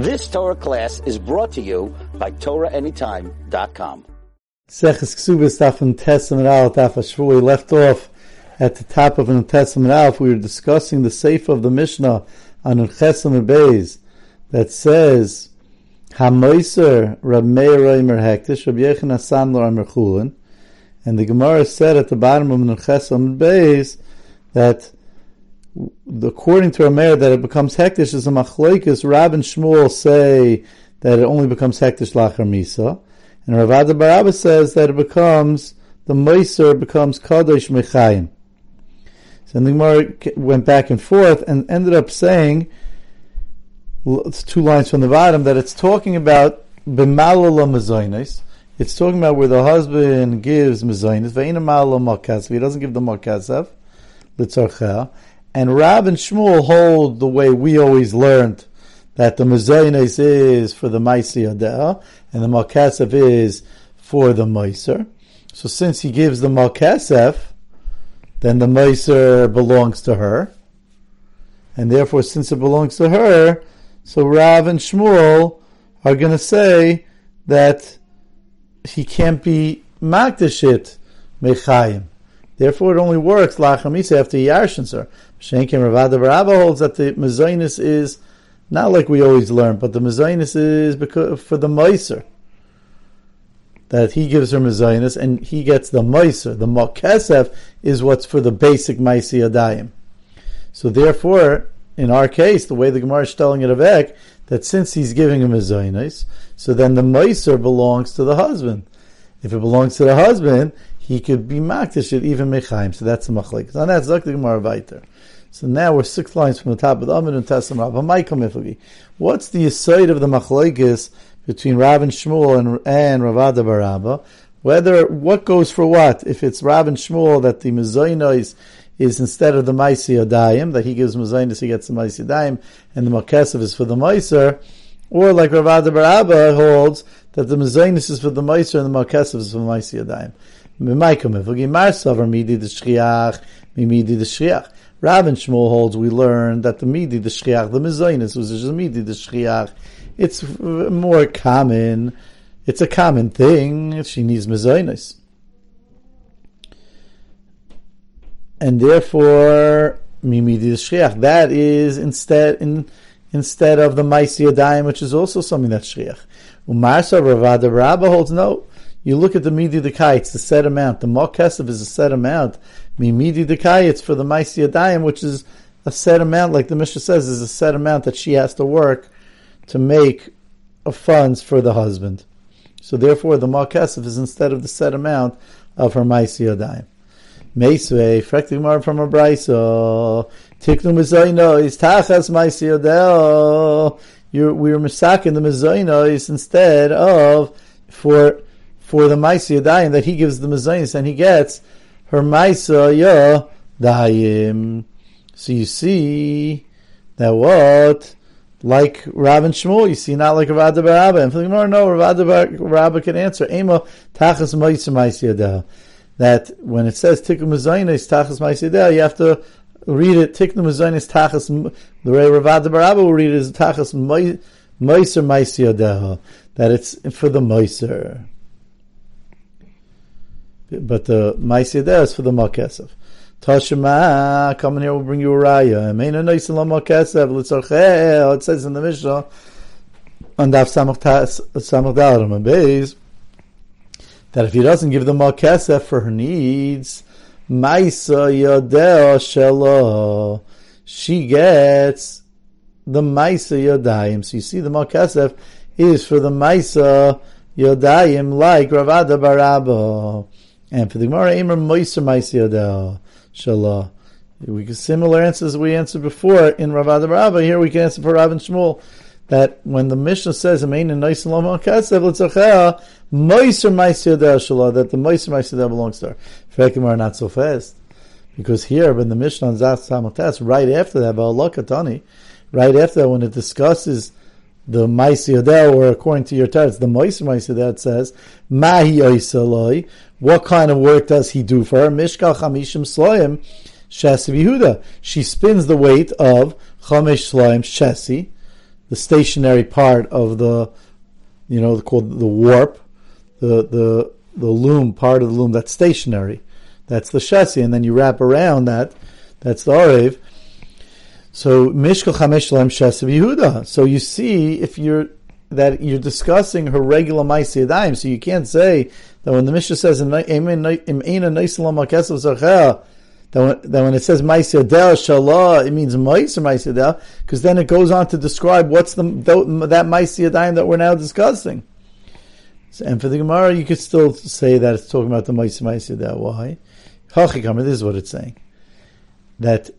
This Torah class is brought to you by TorahAnytime.com. Seches and Testament Aleph Daf We left off at the top of an Testament Aleph. We were discussing the Sefer of the Mishnah on Chesam Beis that says Hamoiser Rab Meir Reimer Hektish Rab Yechon Hasan Lo Chulin and the Gemara said at the bottom of an Chesam Beis that according to Rameir that it becomes hektish is a machlokes. Rab and Shmuel say that it only becomes hektish lachar misa, and Ravada Barabba says that it becomes the meiser becomes kadosh mechayim. So the Gemara went back and forth and ended up saying, it's two lines from the bottom, that it's talking about b'malala mazoinis. It's talking about where the husband gives makasav. He doesn't give the makasav, litzarchel. And Rab and Shmuel hold the way we always learned that the mazoinis is for the maisi adeh, and the makasav is for the meiser. So since he gives the makasav, then the Meiser belongs to her. And therefore, since it belongs to her, so Rav and Shmuel are going to say that he can't be Magdashit Mechayim. Therefore, it only works Lachamisa after he her. Shenkin Ravada Rabba holds that the Mezainis is not like we always learn, but the Mezainis is because for the Meiser that he gives her mezainis and he gets the meiser. The mokesef is what's for the basic maisi adayim. So therefore, in our case, the way the Gemara is telling it avek, that since he's giving him mezainis, so then the meiser belongs to the husband. If it belongs to the husband, he could be makdish even mechaim. So that's the machlik. So that's the Gemara weiter. So now we're six lines from the top of the Amid and Tessim Rav. What's the aside of the machlekes between Rav and Shmuel and, and Ravada Baraba, whether what goes for what. If it's Rav and Shmuel that the Mazoinos is instead of the Maisi Adayim, that he gives Mazoinos, he gets the Maisi Adayim, and the Makesav is for the Maiser, or like Ravada Baraba holds that the Mazoinos is for the Maiser and the Makesav is for the Maisi Adayim. Rav and Shmuel holds we learn that the midi the shchiach the mezainis was just midi the shchiach it's more common. It's a common thing. She needs mezainis. And therefore, mimidi the shriach. That is instead in, instead of the maisi adayim, which is also something that's shriach. Umarsa Ravada Rabba holds no. You look at the midi the it's the set amount. The mokesav is a set amount. Mimidi the kai, it's for the maisi adayim, which is a set amount, like the Mishnah says, is a set amount that she has to work to make funds for the husband. So therefore, the Malkesef is instead of the set amount of her Maisi Yadayim. Meisvei, frektig from a braiso, tiknu is tachas Maisi Yadayim. we're misakin the mezainos instead of for for the Maisi Yadayim that he gives the mezainos and he gets her Maisa Yadayim. So you see that what like Rav and Shmuel, you see, not like Rav Barabba. And for no, Rav can answer. Ema tachas ma'isa That when it says tikkun mezainis tachas ma'isa you have to read it tikkun mezainis tachas. The way Rav Barabba will read it is tachas ma'isa ma'isa That it's for the ma'isa. But the ma'isa is for the makesef. Tashima, come in here, we'll bring you a raya. It says in the Mishnah, on Daf Samach and that if he doesn't give the makesef for her needs, Maisa Yodeo Shelo, she gets the Maisa Yodayim. So you see, the makesef is for the Maisa Yodayim, like Ravada Barabo. And for the Gemara, Emer Moisa Maisa Yodeo. Shalah. We get similar answers we answered before in Ravad Rabba. Here we can answer for Rav and Shmuel that when the Mishnah says "Amein and Nice Lama Kasev L'Tzachea Meiser Meiser Shalah that the Meiser Meiser belongs to her. Fekim are not so fast because here when the Mishnah on Zach Samatas right after that Ba'alakatani right after that when it discusses the Maisi or according to your text, the Moiser Maisi that says, Mahi Oisaloi, what kind of work does he do for her? Mishkal Chamishim Sloim Shesi Yehuda. She spins the weight of Chamesh Sloim Shesi, the stationary part of the, you know, called the warp, the the the loom part of the loom that's stationary. That's the chassis, and then you wrap around that. That's the arev. So mishkal chamesh lam Yehuda. So you see, if you're that you're discussing her regular ma'aseh so you can't say that when the Mishnah says that when, that when it says ma'aseh shalah, it means ma'aseh ma'aseh because then it goes on to describe what's the that ma'aseh that we're now discussing. So, and for the Gemara, you could still say that it's talking about the ma'aseh ma'aseh. Why? Hachikamer, this is what it's saying. That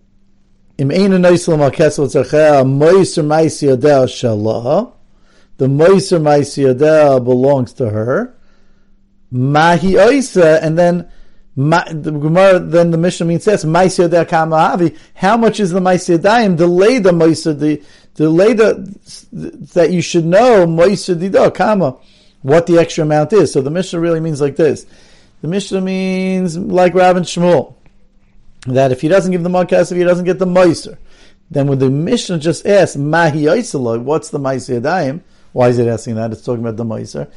im eina neisalam hakesav zarcheh ma'aseh ma'aseh yadel shalah the Moiser Maisiyadel belongs to her. Mahi Oisa, and then Ma, the Gemara, then the Mishnah means says Maisiyadel Kamahavi. How much is the Maisiyadayim? Delay the Moiser, the delay the that you should know Moiser Dido Kama, what the extra amount is. So the Mishnah really means like this. The Mishnah means like and Shmuel, that if he doesn't give the Makasif, he doesn't get the Moiser. Then when the Mishnah just asks Mahi Oisa, what's the Maisiyadayim? Why is it asking that? It's talking about the Meiser.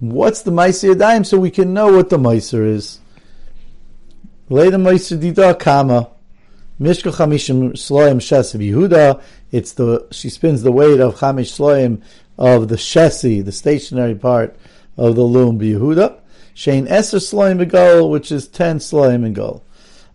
What's the Meiser Yadayim so we can know what the Meiser is? Lay the Meiser Dida Kama. Mishka Chamishim Sloim Shesav Yehuda. It's the, she spins the weight of Chamish Sloim of the Shesi, the stationary part of the loom Yehuda. Shein Eser Sloim Begol, which is 10 Sloim in.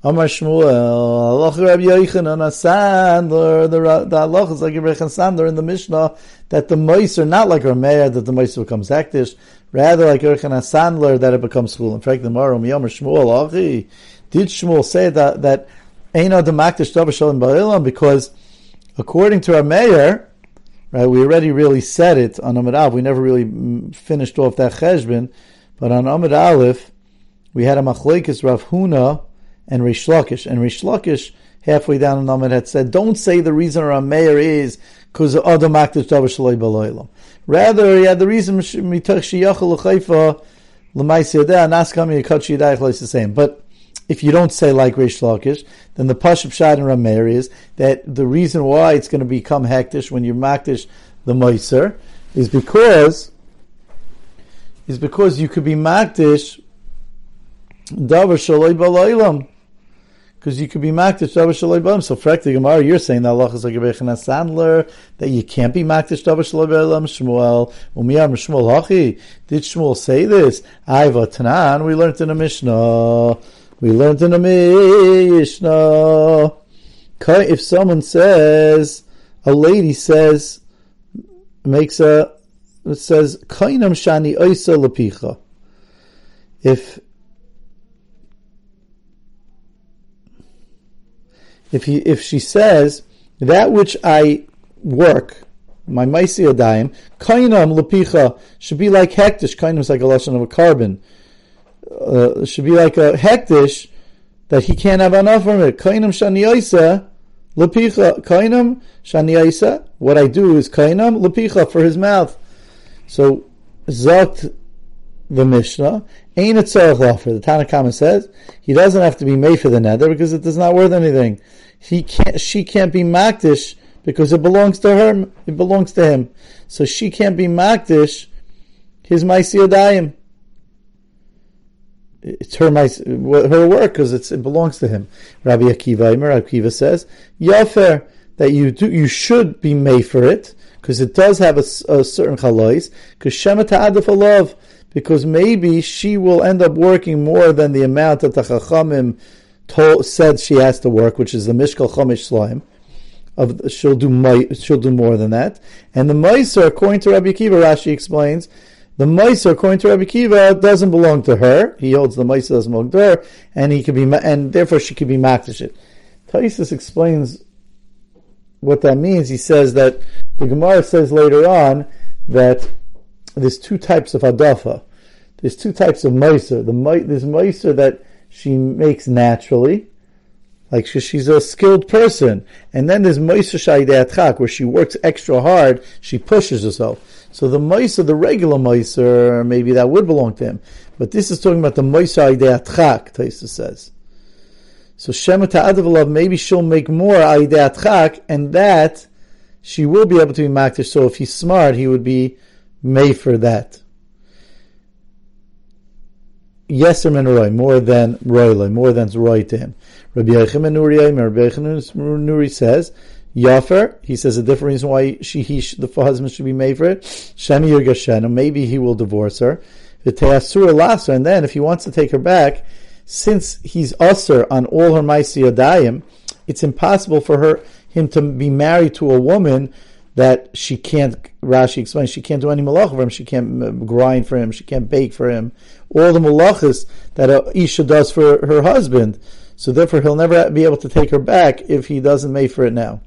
Amar Shmuel, Allah Rabbi Yochanan Sandler, the, the Allah is like Rabbi Sandler in the Mishnah, that the mice are not like Rameir, that the mice becomes hektish, rather like Yochanan Sandler, that it becomes school. In fact, the Marom Yomer Shmuel, Achi, did Shmuel say that, that Eina Demaktish Davar Shalom Ba'ilam, because according to Rameir, right, we already really said it on Amid Aleph, we never really mm, finished off that cheshbon, but on Amid Aleph, we had a machlekes Rav Huna, and Rish Lakish. And Rish Lakish, halfway down the Amid, had said, don't say the reason our mayor is because of Adam. Rather, he had the reason the. But if you don't say like Rish Lakish, then the Pashup Shad and Rameir is that the reason why it's going to become hektish when you makdish the Meiser is because is because you could be makdish davar shaloi balaylam because you could be makdish davar shaloi. So, frekti Gemara, you're saying that Allah is like a Sandler that you can't be makdish davar shaloi b'alam. Shmuel umiyam Shmuel hachi. Did Shmuel say this? Aiva Tanan. We learned in a Mishnah. We learned in a Mishnah. If someone says, a lady says, makes a, it says, kainam shani oisa lepicha. If if he if she says that which I work, my maisi daim, kainam lepicha should be like hektish. Kainam is like a lesson of a carbon. Uh, should be like a hektish that he can't have enough from it. Kainam shaniyaisa lepicha. Kainam shaniyaisa. What I do is kainam lepicha for his mouth. So zot the Mishnah, ain't it tzarech The Tanna Kamma says he doesn't have to be made for the nether because it is not worth anything. He can't, she can't be makdish because it belongs to her. It belongs to him, so she can't be makdish. His ma'asiyadayim. It's her her work because it belongs to him. Rabbi Akiva, Rabbi Akiva says, "Yafer that you do, you should be made for it because it does have a, a certain chalais. Because shema ta'adif love because maybe she will end up working more than the amount that the Chachamim told, said she has to work, which is the Mishkal Chamish Slime. Of she'll do she'll do more than that, and the Meiser, according to Rabbi Kiva, Rashi explains, the Meiser, according to Rabbi Kiva, doesn't belong to her. He holds the Meiser doesn't belong to her, and he could be, and therefore she could be makdish Tosfos explains what that means. He says that the Gemara says later on that there's two types of adafa. There's two types of meiser. The there's meiser that she makes naturally, like she's a skilled person, and then there's meiser shaydeatchak where she works extra hard. She pushes herself. So the meiser, the regular meiser, maybe that would belong to him, but this is talking about the meiser shaydeatchak. Taisa says. So Shema Ta'adav maybe she'll make more Aideatchak, and that she will be able to be makdish. So if he's smart, he would be made for that. Yeser min roy, more than roy, more than roy to him. Rabbi Yechim Nuri, Rabbi Nuri says, Yafer, he says a different reason why she, he, the husband should be made for it. Shemi Yergashenu, maybe he will divorce her. V'teasur lasa, and then if he wants to take her back, since he's usher on all her maisi yadayim, it's impossible for her him to be married to a woman that she can't. Rashi explains she can't do any malach for him. She can't grind for him. She can't bake for him. All the malachas that isha does for her husband. So therefore, he'll never be able to take her back if he doesn't make for it now.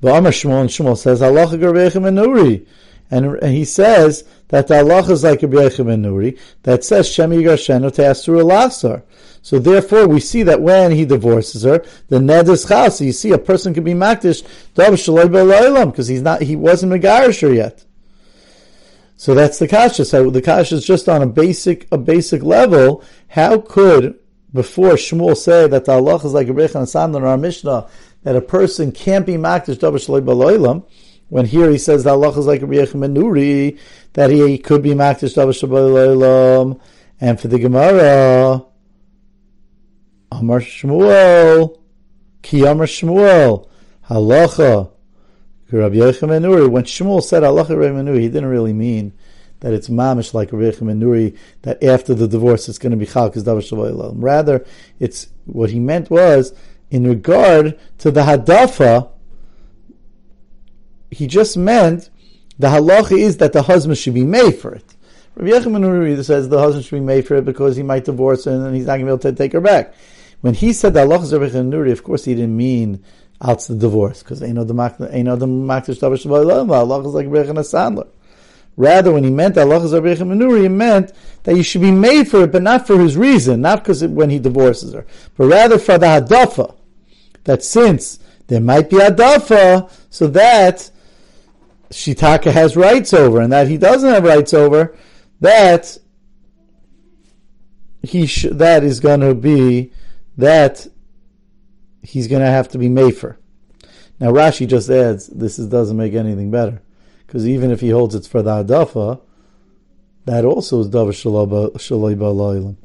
But Amar Shmuel and Shmuel says Allah and and he says that the Allah is like Rabbi Yechim Nuri that says Shem Yigashenu Te'asur Lasar. So therefore, we see that when he divorces her, the ned is chal. So you see, a person can be makdish because he's not, he wasn't megarish yet. So that's the kasha. So the kasha is just on a basic, a basic level. How could before Shmuel say that the Allah is like a and in our Mishnah that a person can't be makdish davar shaloi when here he says that Allah is like a Rebbe Nuri that he could be makdish davar shaloi and for the Gemara Amar Shmuel, Ki Amar Shmuel, Halacha, Rabbi Yochanan Nuri. When Shmuel said Halacha Rabbi Nuri, he didn't really mean that it's mamish like Rabbi Yochanan Nuri, that after the divorce it's going to be Chal Davar Rather, it's what he meant was in regard to the Hadafa. He just meant the halacha is that the husband should be made for it. Rabbi Yochanan Nuri says the husband should be made for it because he might divorce her and he's not going to be able to take her back. When he said that Allah Nuri, of course he didn't mean out the divorce, because ain't no the makdish Allah is like Rebecca Sandler. Rather, when he meant Allah Nuri, he meant that you should be made for it, but not for his reason, not because when he divorces her, but rather for the hadafa. That since there might be hadafa, so that Shitaka has rights over, and that he doesn't have rights over, that he sh- that is going to be that he's going to have to be mefer. Now Rashi just adds this is, doesn't make anything better because even if he holds it's for the adafa, that also is davar shaloi ba'loilim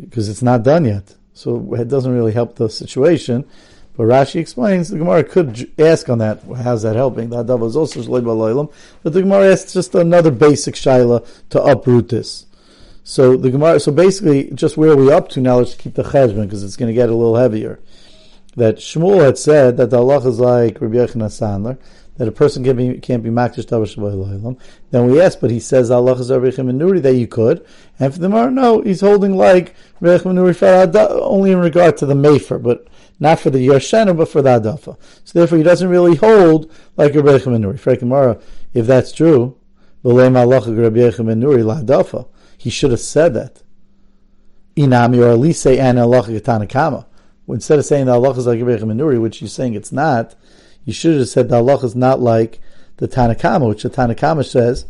because it's not done yet. So it doesn't really help the situation. But Rashi explains the Gemara could ask on that. How's that helping? The adafa is also ba'loilim, but the Gemara asks just another basic shaila to uproot this. So the Gemara, so basically, just where are we up to now? Let's keep the cheshbon because it's going to get a little heavier. That Shmuel had said that the Allah is like Rabbi Yechon Sandler, that a person can be can't be makdish Then we ask, but he says Allah is Rabbi Nuri that you could, and for the Gemara, no, he's holding like Rabbi Nuri only in regard to the mefer, but not for the Yershenu, but for the Adafa. So therefore, he doesn't really hold like Rabbi Nuri. For Gemara, if that's true, Nuri he should have said that. Inami, or at least say an Allah Tanakama. Instead of saying that Allah is like Rabbi Rebbe Manuri, which you're saying it's not, you should have said that Allah is not like the Tanakama, which the Tanakama says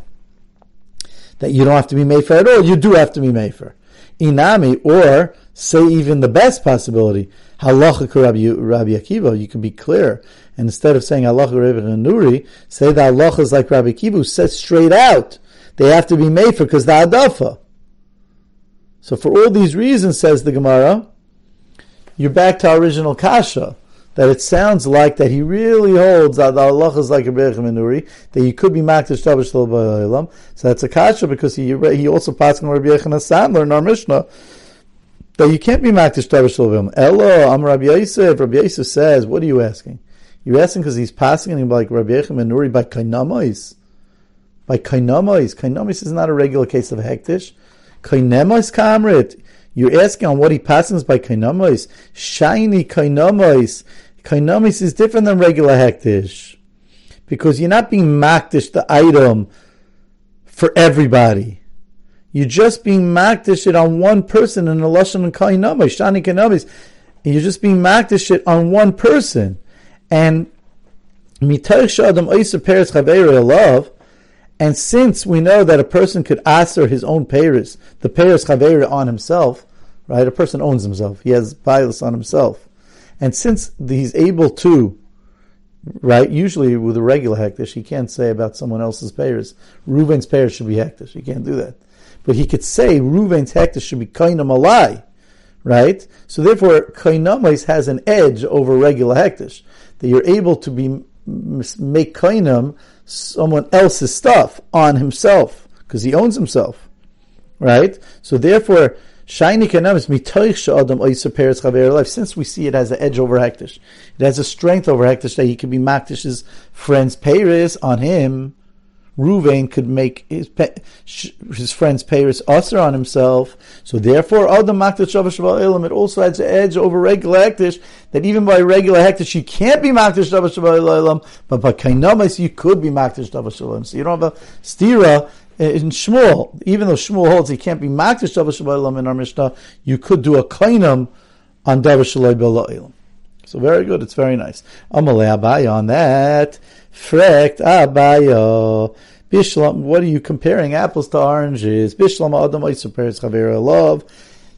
that you don't have to be made at all. You do have to be made. Inami, or say even the best possibility, halacha Rabbi, Rabbi Akiva, you can be clear. And instead of saying halacha Rabbi Nuri, say that halacha is like Rabbi Akiva, who says straight out they have to be made for because the adafa. So for all these reasons, says the Gemara, you're back to our original kasha. That it sounds like that he really holds that the Allah is like Berech Menuri, that you could be makdish tabish So that's a kasha because he he also passed on Rabbi Yechon Sandler in our Mishnah that you can't be makdish tabish Elo, I'm Rabbi Yosef. Rabbi Yosef says, what are you asking? You're asking because he's passing him like Rabbi Yechon Menuri by kainamais by kainamos. Kainamos is not a regular case of hektish. Kainamos kamrit. You're asking on what he passes by kainamos. Shiny kainamos. Kainamos is different than regular hektish. Because you're not being makdish the item for everybody. You're just being makdish it on one person in the lashon and kainamos. Shani kainamos. You're just being makdish it on one person. And mitach shadam peres love and since we know that a person could answer his own payers, the payers chavera on himself, right? A person owns himself. He has bias on himself. And since he's able to right? Usually with a regular hektish, he can't say about someone else's payers. Reuven's payers should be hektish. He can't do that. But he could say Reuven's hektish should be kainam alai, right? So therefore, kainamais has an edge over regular hektish. That you're able to be make kainam someone else's stuff on himself because he owns himself, right? So therefore, Shiny kanamis mitoich adam oisa peretz chaver life. Since we see it has an edge over hektish, it has a strength over hektish that he can be maktish's friend's peres on him. Ruvain could make his his friend's peres usher on himself. So therefore, adam maktish shavash elam. It also has an edge over regular hektish that even by regular hektish you can't be maktish shavash elam, but by kainamis you could be maktish shavash elam. So you don't have a stira in Shmuel, even though Shmuel holds he can't be makdish Davar Shalom in our Mishnah, you could do a kainam on Davar Shalom So very good, it's very nice. Amalei Abaya on that. Frekt Abaya. Bishlam, what are you comparing apples to oranges? Bishlam Adam Oyser Peres Chavera Love.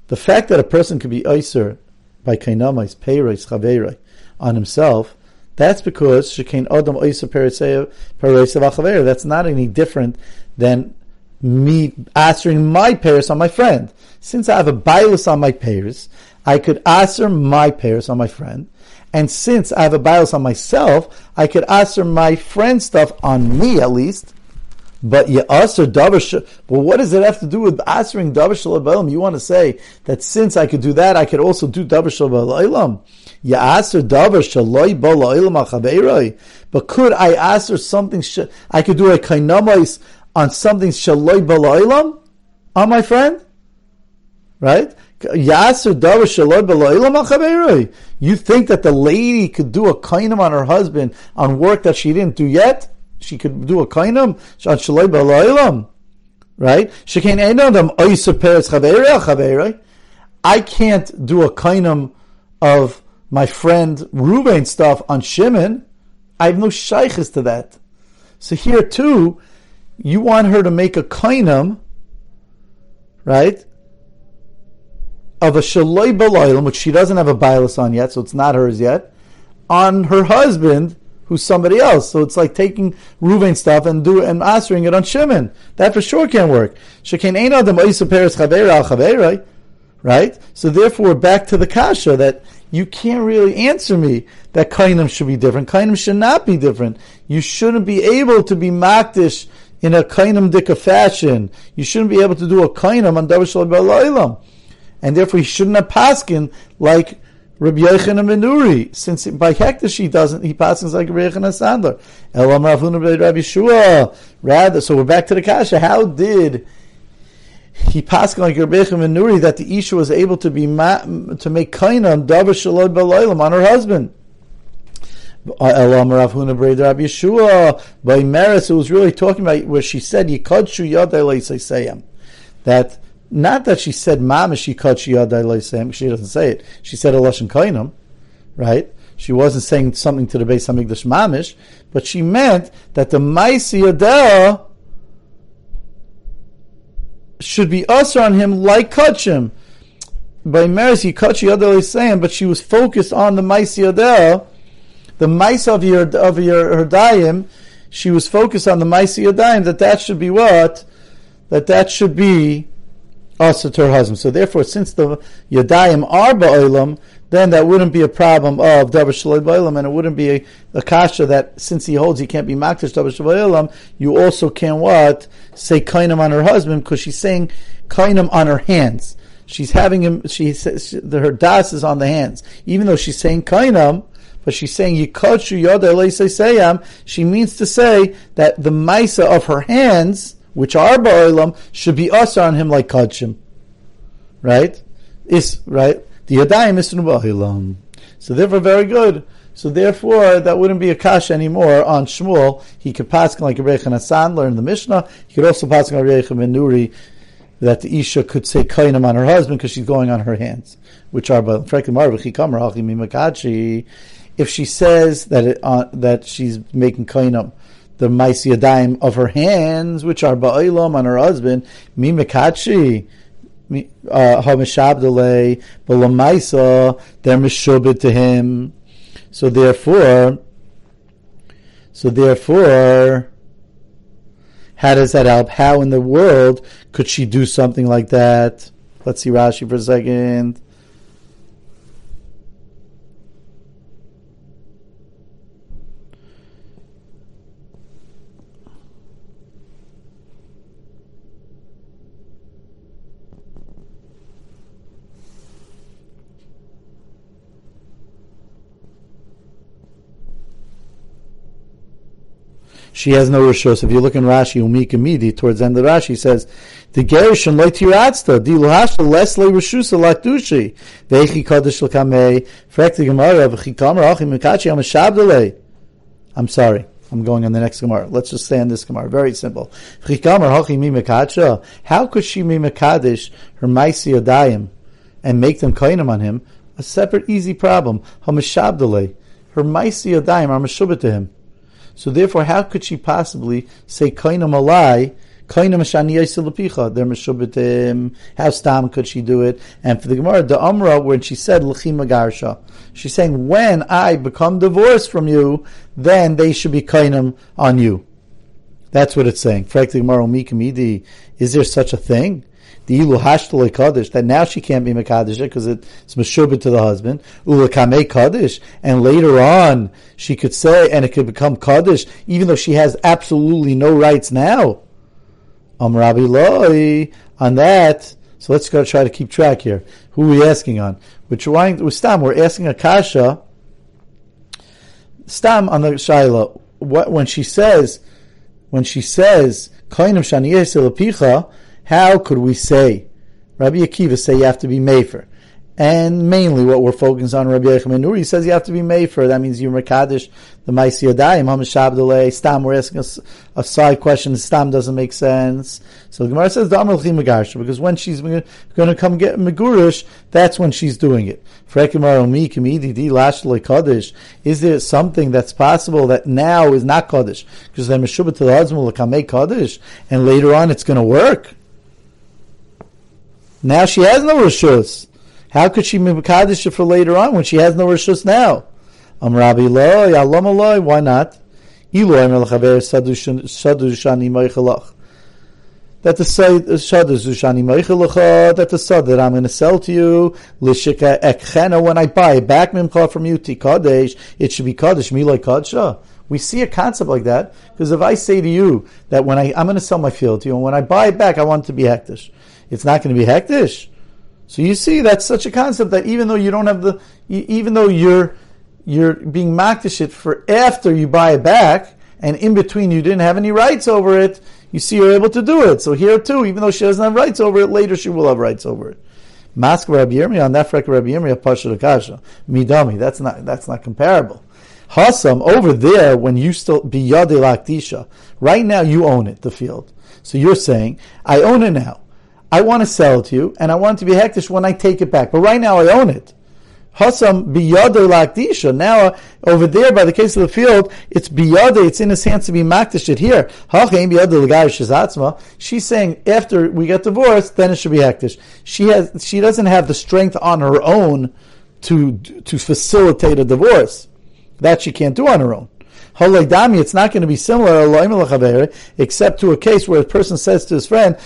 The fact that a person could be Oyser by Kainamais Peres Chavera on himself, that's because Shekain Adam Oyser Peres Chavera. That's not any different than me answering my pairs on my friend. Since I have a bias on my pairs, I could answer my pairs on my friend. And since I have a bias on myself, I could answer my friend stuff on me at least. But you answer davar. But what does it have to do with answering davar? You want to say that since I could do that, I could also do davar shalom. Bala But could I answer something? I could do a kainamais on something shaloi b'lo'ilam, on my friend, right? You think that the lady could do a kainam on her husband on work that she didn't do yet? She could do a kainam on shaloi right? She can't do them I can't do a kainam of my friend Ruvain stuff on Shimon. I have no shaykhs to that. So here too, you want her to make a kainam, right? Of a shaloi baloilim, which she doesn't have a bias on yet, so it's not hers yet, on her husband, who's somebody else. So it's like taking Ruvain stuff and do and answering it on Shimon. That for sure can't work. Right? So therefore, back to the kasha that you can't really answer me that kainim should be different. Kainim should not be different. You shouldn't be able to be makdish in a kainam dika fashion. You shouldn't be able to do a kainam on davar and therefore he shouldn't have paskin like Rabbi Yechon and Menuri, since by Hektish he doesn't, he passes like Rabbi Yechon and Sandler. Elam Ravuna Rabbi Shua. Rather, so we're back to the kasha. How did he passed like Rabbi Yechon and Menuri that the Isha was able to be ma, to make kainam davar shalom on her husband? Elam Rav Huna Breda Rabbi Yeshua by Meris, it was really talking about where she said Yikadshu Yadai Leisayim. That not that she said Mamish Yikadshu Yadai she doesn't say it. She said a Lashon right? She wasn't saying something to the Beis Hamikdash Mamish, but she meant that the Maisi Yadeh should be usher on him like Kachim. By Meris Yikadshu Yadai Leisayim, but she was focused on the Maisi Yadeh the mice of your of your her she was focused on the mice of that that should be what that that should be her husband. So therefore, since the yadayim are ba'olam, then that wouldn't be a problem of davar shaloi ba'olam, and it wouldn't be a, a kasha that since he holds he can't be makdash davar shaloi you also can what say kainam on her husband because she's saying kainam on her hands. She's having him. She says her das is on the hands, even though she's saying kainam but she's saying Yikochu Yoda Sayam, she means to say that the Maisa of her hands, which are Ba'ilam, should be us on him like Kachim. Right? Is right? The Yadayim is Ba'ilam. So therefore very good. So therefore, that wouldn't be a kash anymore on Shmuel. He could pass like Rebecca Hassan, learn the Mishnah. He could also pass like Rebecca Menuri that the Isha could say kainam on her husband because she's going on her hands, which are but frankly if she says that it, uh, that she's making kainam, the maisi of her hands, which are ba'ilam on her husband, mi mekachi, uh, ha-mishabdele, b'lamaisa, they're mishubit to him. So therefore, So therefore, how does that help? How in the world could she do something like that? Let's see Rashi for a second. She has no rishos. If you look in Rashi, Umika Midi, towards the end of Rashi, says, the Gershon loy tiratzta, di lohashta les le rishusa lakdushi, vechi kodesh l'kamei, frekti gemara, kamer achim mekachi am. I'm sorry. I'm going on the next Gemara. Let's just stay on this Gemara. Very simple. How could she be Mekadesh her Maisi Odayim and make them kainim on him? A separate, easy problem. Her Maisi Odayim are Meshubah to him. So therefore, how could she possibly say kaina malai? Kaina mashani yisilapicha. They're meshubatim. How stam could she do it? And for the Gemara, the when she said l'chima garsha, she's saying when I become divorced from you, then they should be kainam on you. That's what it's saying. Frankly, Gemara Mikamidi, is there such a thing? The ilu hashtalei kaddish that now she can't be mekadosh because it's meshubit to the husband ulakame kaddish, and later on she could say and it could become kaddish even though she has absolutely no rights now. Um Rabbi Loi on that. So let's go try to keep track here. Who are we asking on? We're trying with Stam. We're asking Akasha. Stam on the Shaila. What when she says when she says Kainim Shaniyeh how could we say, Rabbi Akiva say you have to be Mefer? And mainly what we're focusing on, Rabbi Yechim Nuri says you have to be Mefer. That means you're Mekadesh, the Maisi Yadayim, Hamashabdale, Stam. We're asking a, a, side question. Stam doesn't make sense. So the Gemara says, because when she's going to come get Megurish, that's when she's doing it. Is there something that's possible that now is not Kaddish? Because then Meshubah to the come make Kaddish, and later on it's going to work? Now she has no rishus. How could she be Mekadesh for later on when she has no rishus now? Am Rabbi Lo, Yalom Eloi, why not? Eloi Melchaver Sadushani Meichelach. That the uh, Sadushani Meichelach, uh, that the Sad that I'm going to sell to you, Lishika Ekchena, when I buy back Mimcha from you, Tikadesh, it should be Kadesh, Miloi Kadsha. We see a concept like that because if I say to you that when I, I'm going to sell my field to you, and when I buy it back, I want it to be hektish it's not going to be hektish. So you see, that's such a concept that even though you don't have the, even though you're you're being makdish it for after you buy it back, and in between you didn't have any rights over it, you see you're able to do it. So here too, even though she doesn't have rights over it, later she will have rights over it. Mask Rabbi Yirmiyah on that frek Rabbi Yirmiyah Pasha Akasha Midami. That's not that's not comparable. Hasam over there when you still biyade lakdisha. Right now you own it, the field. So you're saying I own it now. I want to sell it to you, and I want it to be hektish when I take it back. But right now I own it. Hasam biyade lakdisha. Now over there, by the case of the field, it's biyade. It's in his hands to be makdish it here. She's saying after we get divorced, then it should be hektish. She has. She doesn't have the strength on her own to to facilitate a divorce. That she can't do on her own. Holaydami, it's not going to be similar, except to a case where a person says to his friend,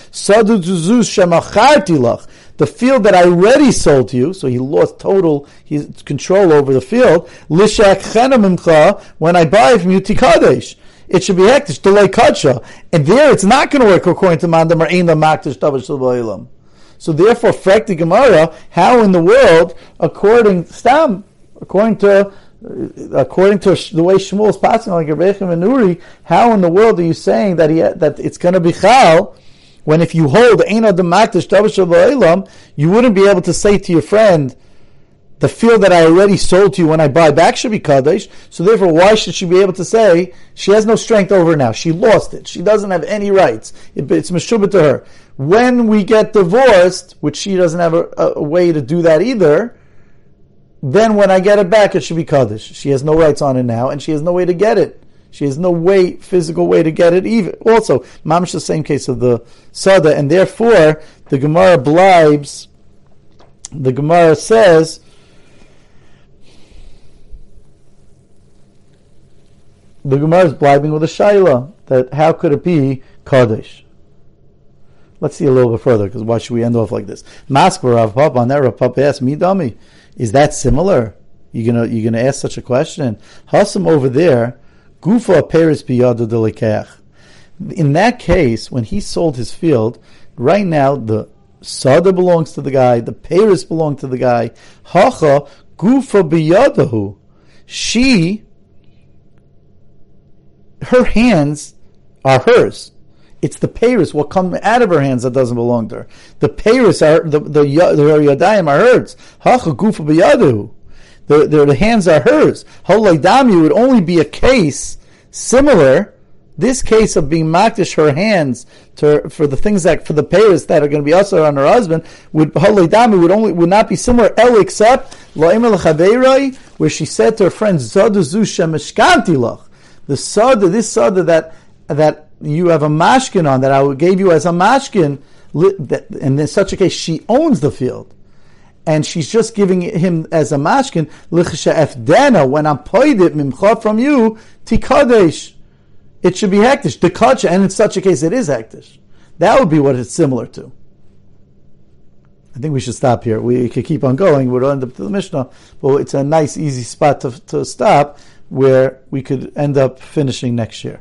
the field that I already sold to you, so he lost total his control over the field, when I buy from you, tikadesh. It should be hektish, delay kadsha. And there it's not going to work according to mandam or maktish tabash So therefore, frekti Gemara, how in the world, according stam, according to according to the way Shmuel is passing like Rebechem and Uri, how in the world are you saying that he that it's going to be chal when if you hold Eino Demaktish you wouldn't be able to say to your friend, the field that I already sold to you when I buy back should be Kadesh. So therefore, why should she be able to say she has no strength over now? She lost it. She doesn't have any rights. It, it's Meshubah to her. When we get divorced, which she doesn't have a, a way to do that either, then when I get it back, it should be Kaddish. She has no rights on it now, and she has no way to get it. She has no way, physical way to get it even. Also, Mamish the same case of the Sada, and therefore the Gemara blibes, the Gemara says, the Gemara is blibing with a shaila that how could it be Kaddish? Let's see a little bit further because why should we end off like this? Maskva Rav Papa, on that Rav Papa asked me, dummy, is that similar? You're gonna you're gonna ask such a question? Hasam over there, Gufa Paris biyadu delikech. In that case, when he sold his field, right now the Sada belongs to the guy, the Paris belong to the guy. Hacha Gufa biyadahu. She her hands are hers. It's the Paris, what come out of her hands that doesn't belong to her. The Paris are the the, the Yadayim are hers. Hacha gufa biyadu. The, the, the hands are hers. Holaydami would only be a case similar. This case of being makdish her hands to, for the things that for the Paris that are going to be also on her husband would Holaydami would only would not be similar. El except where she said to her friend Zadazu Shemeshkanti lach the sada, this sada that that you have a mashkin on that I gave you as a mashkin, and in such a case she owns the field, and she's just giving him as a mashkin efdena when I'm paid it mimcha from you tikadesh. It should be hektish the and in such a case it is hektish. That would be what it's similar to. I think we should stop here. We could keep on going. We'll end up to the Mishnah, but it's a nice, easy spot to, to stop where we could end up finishing next year.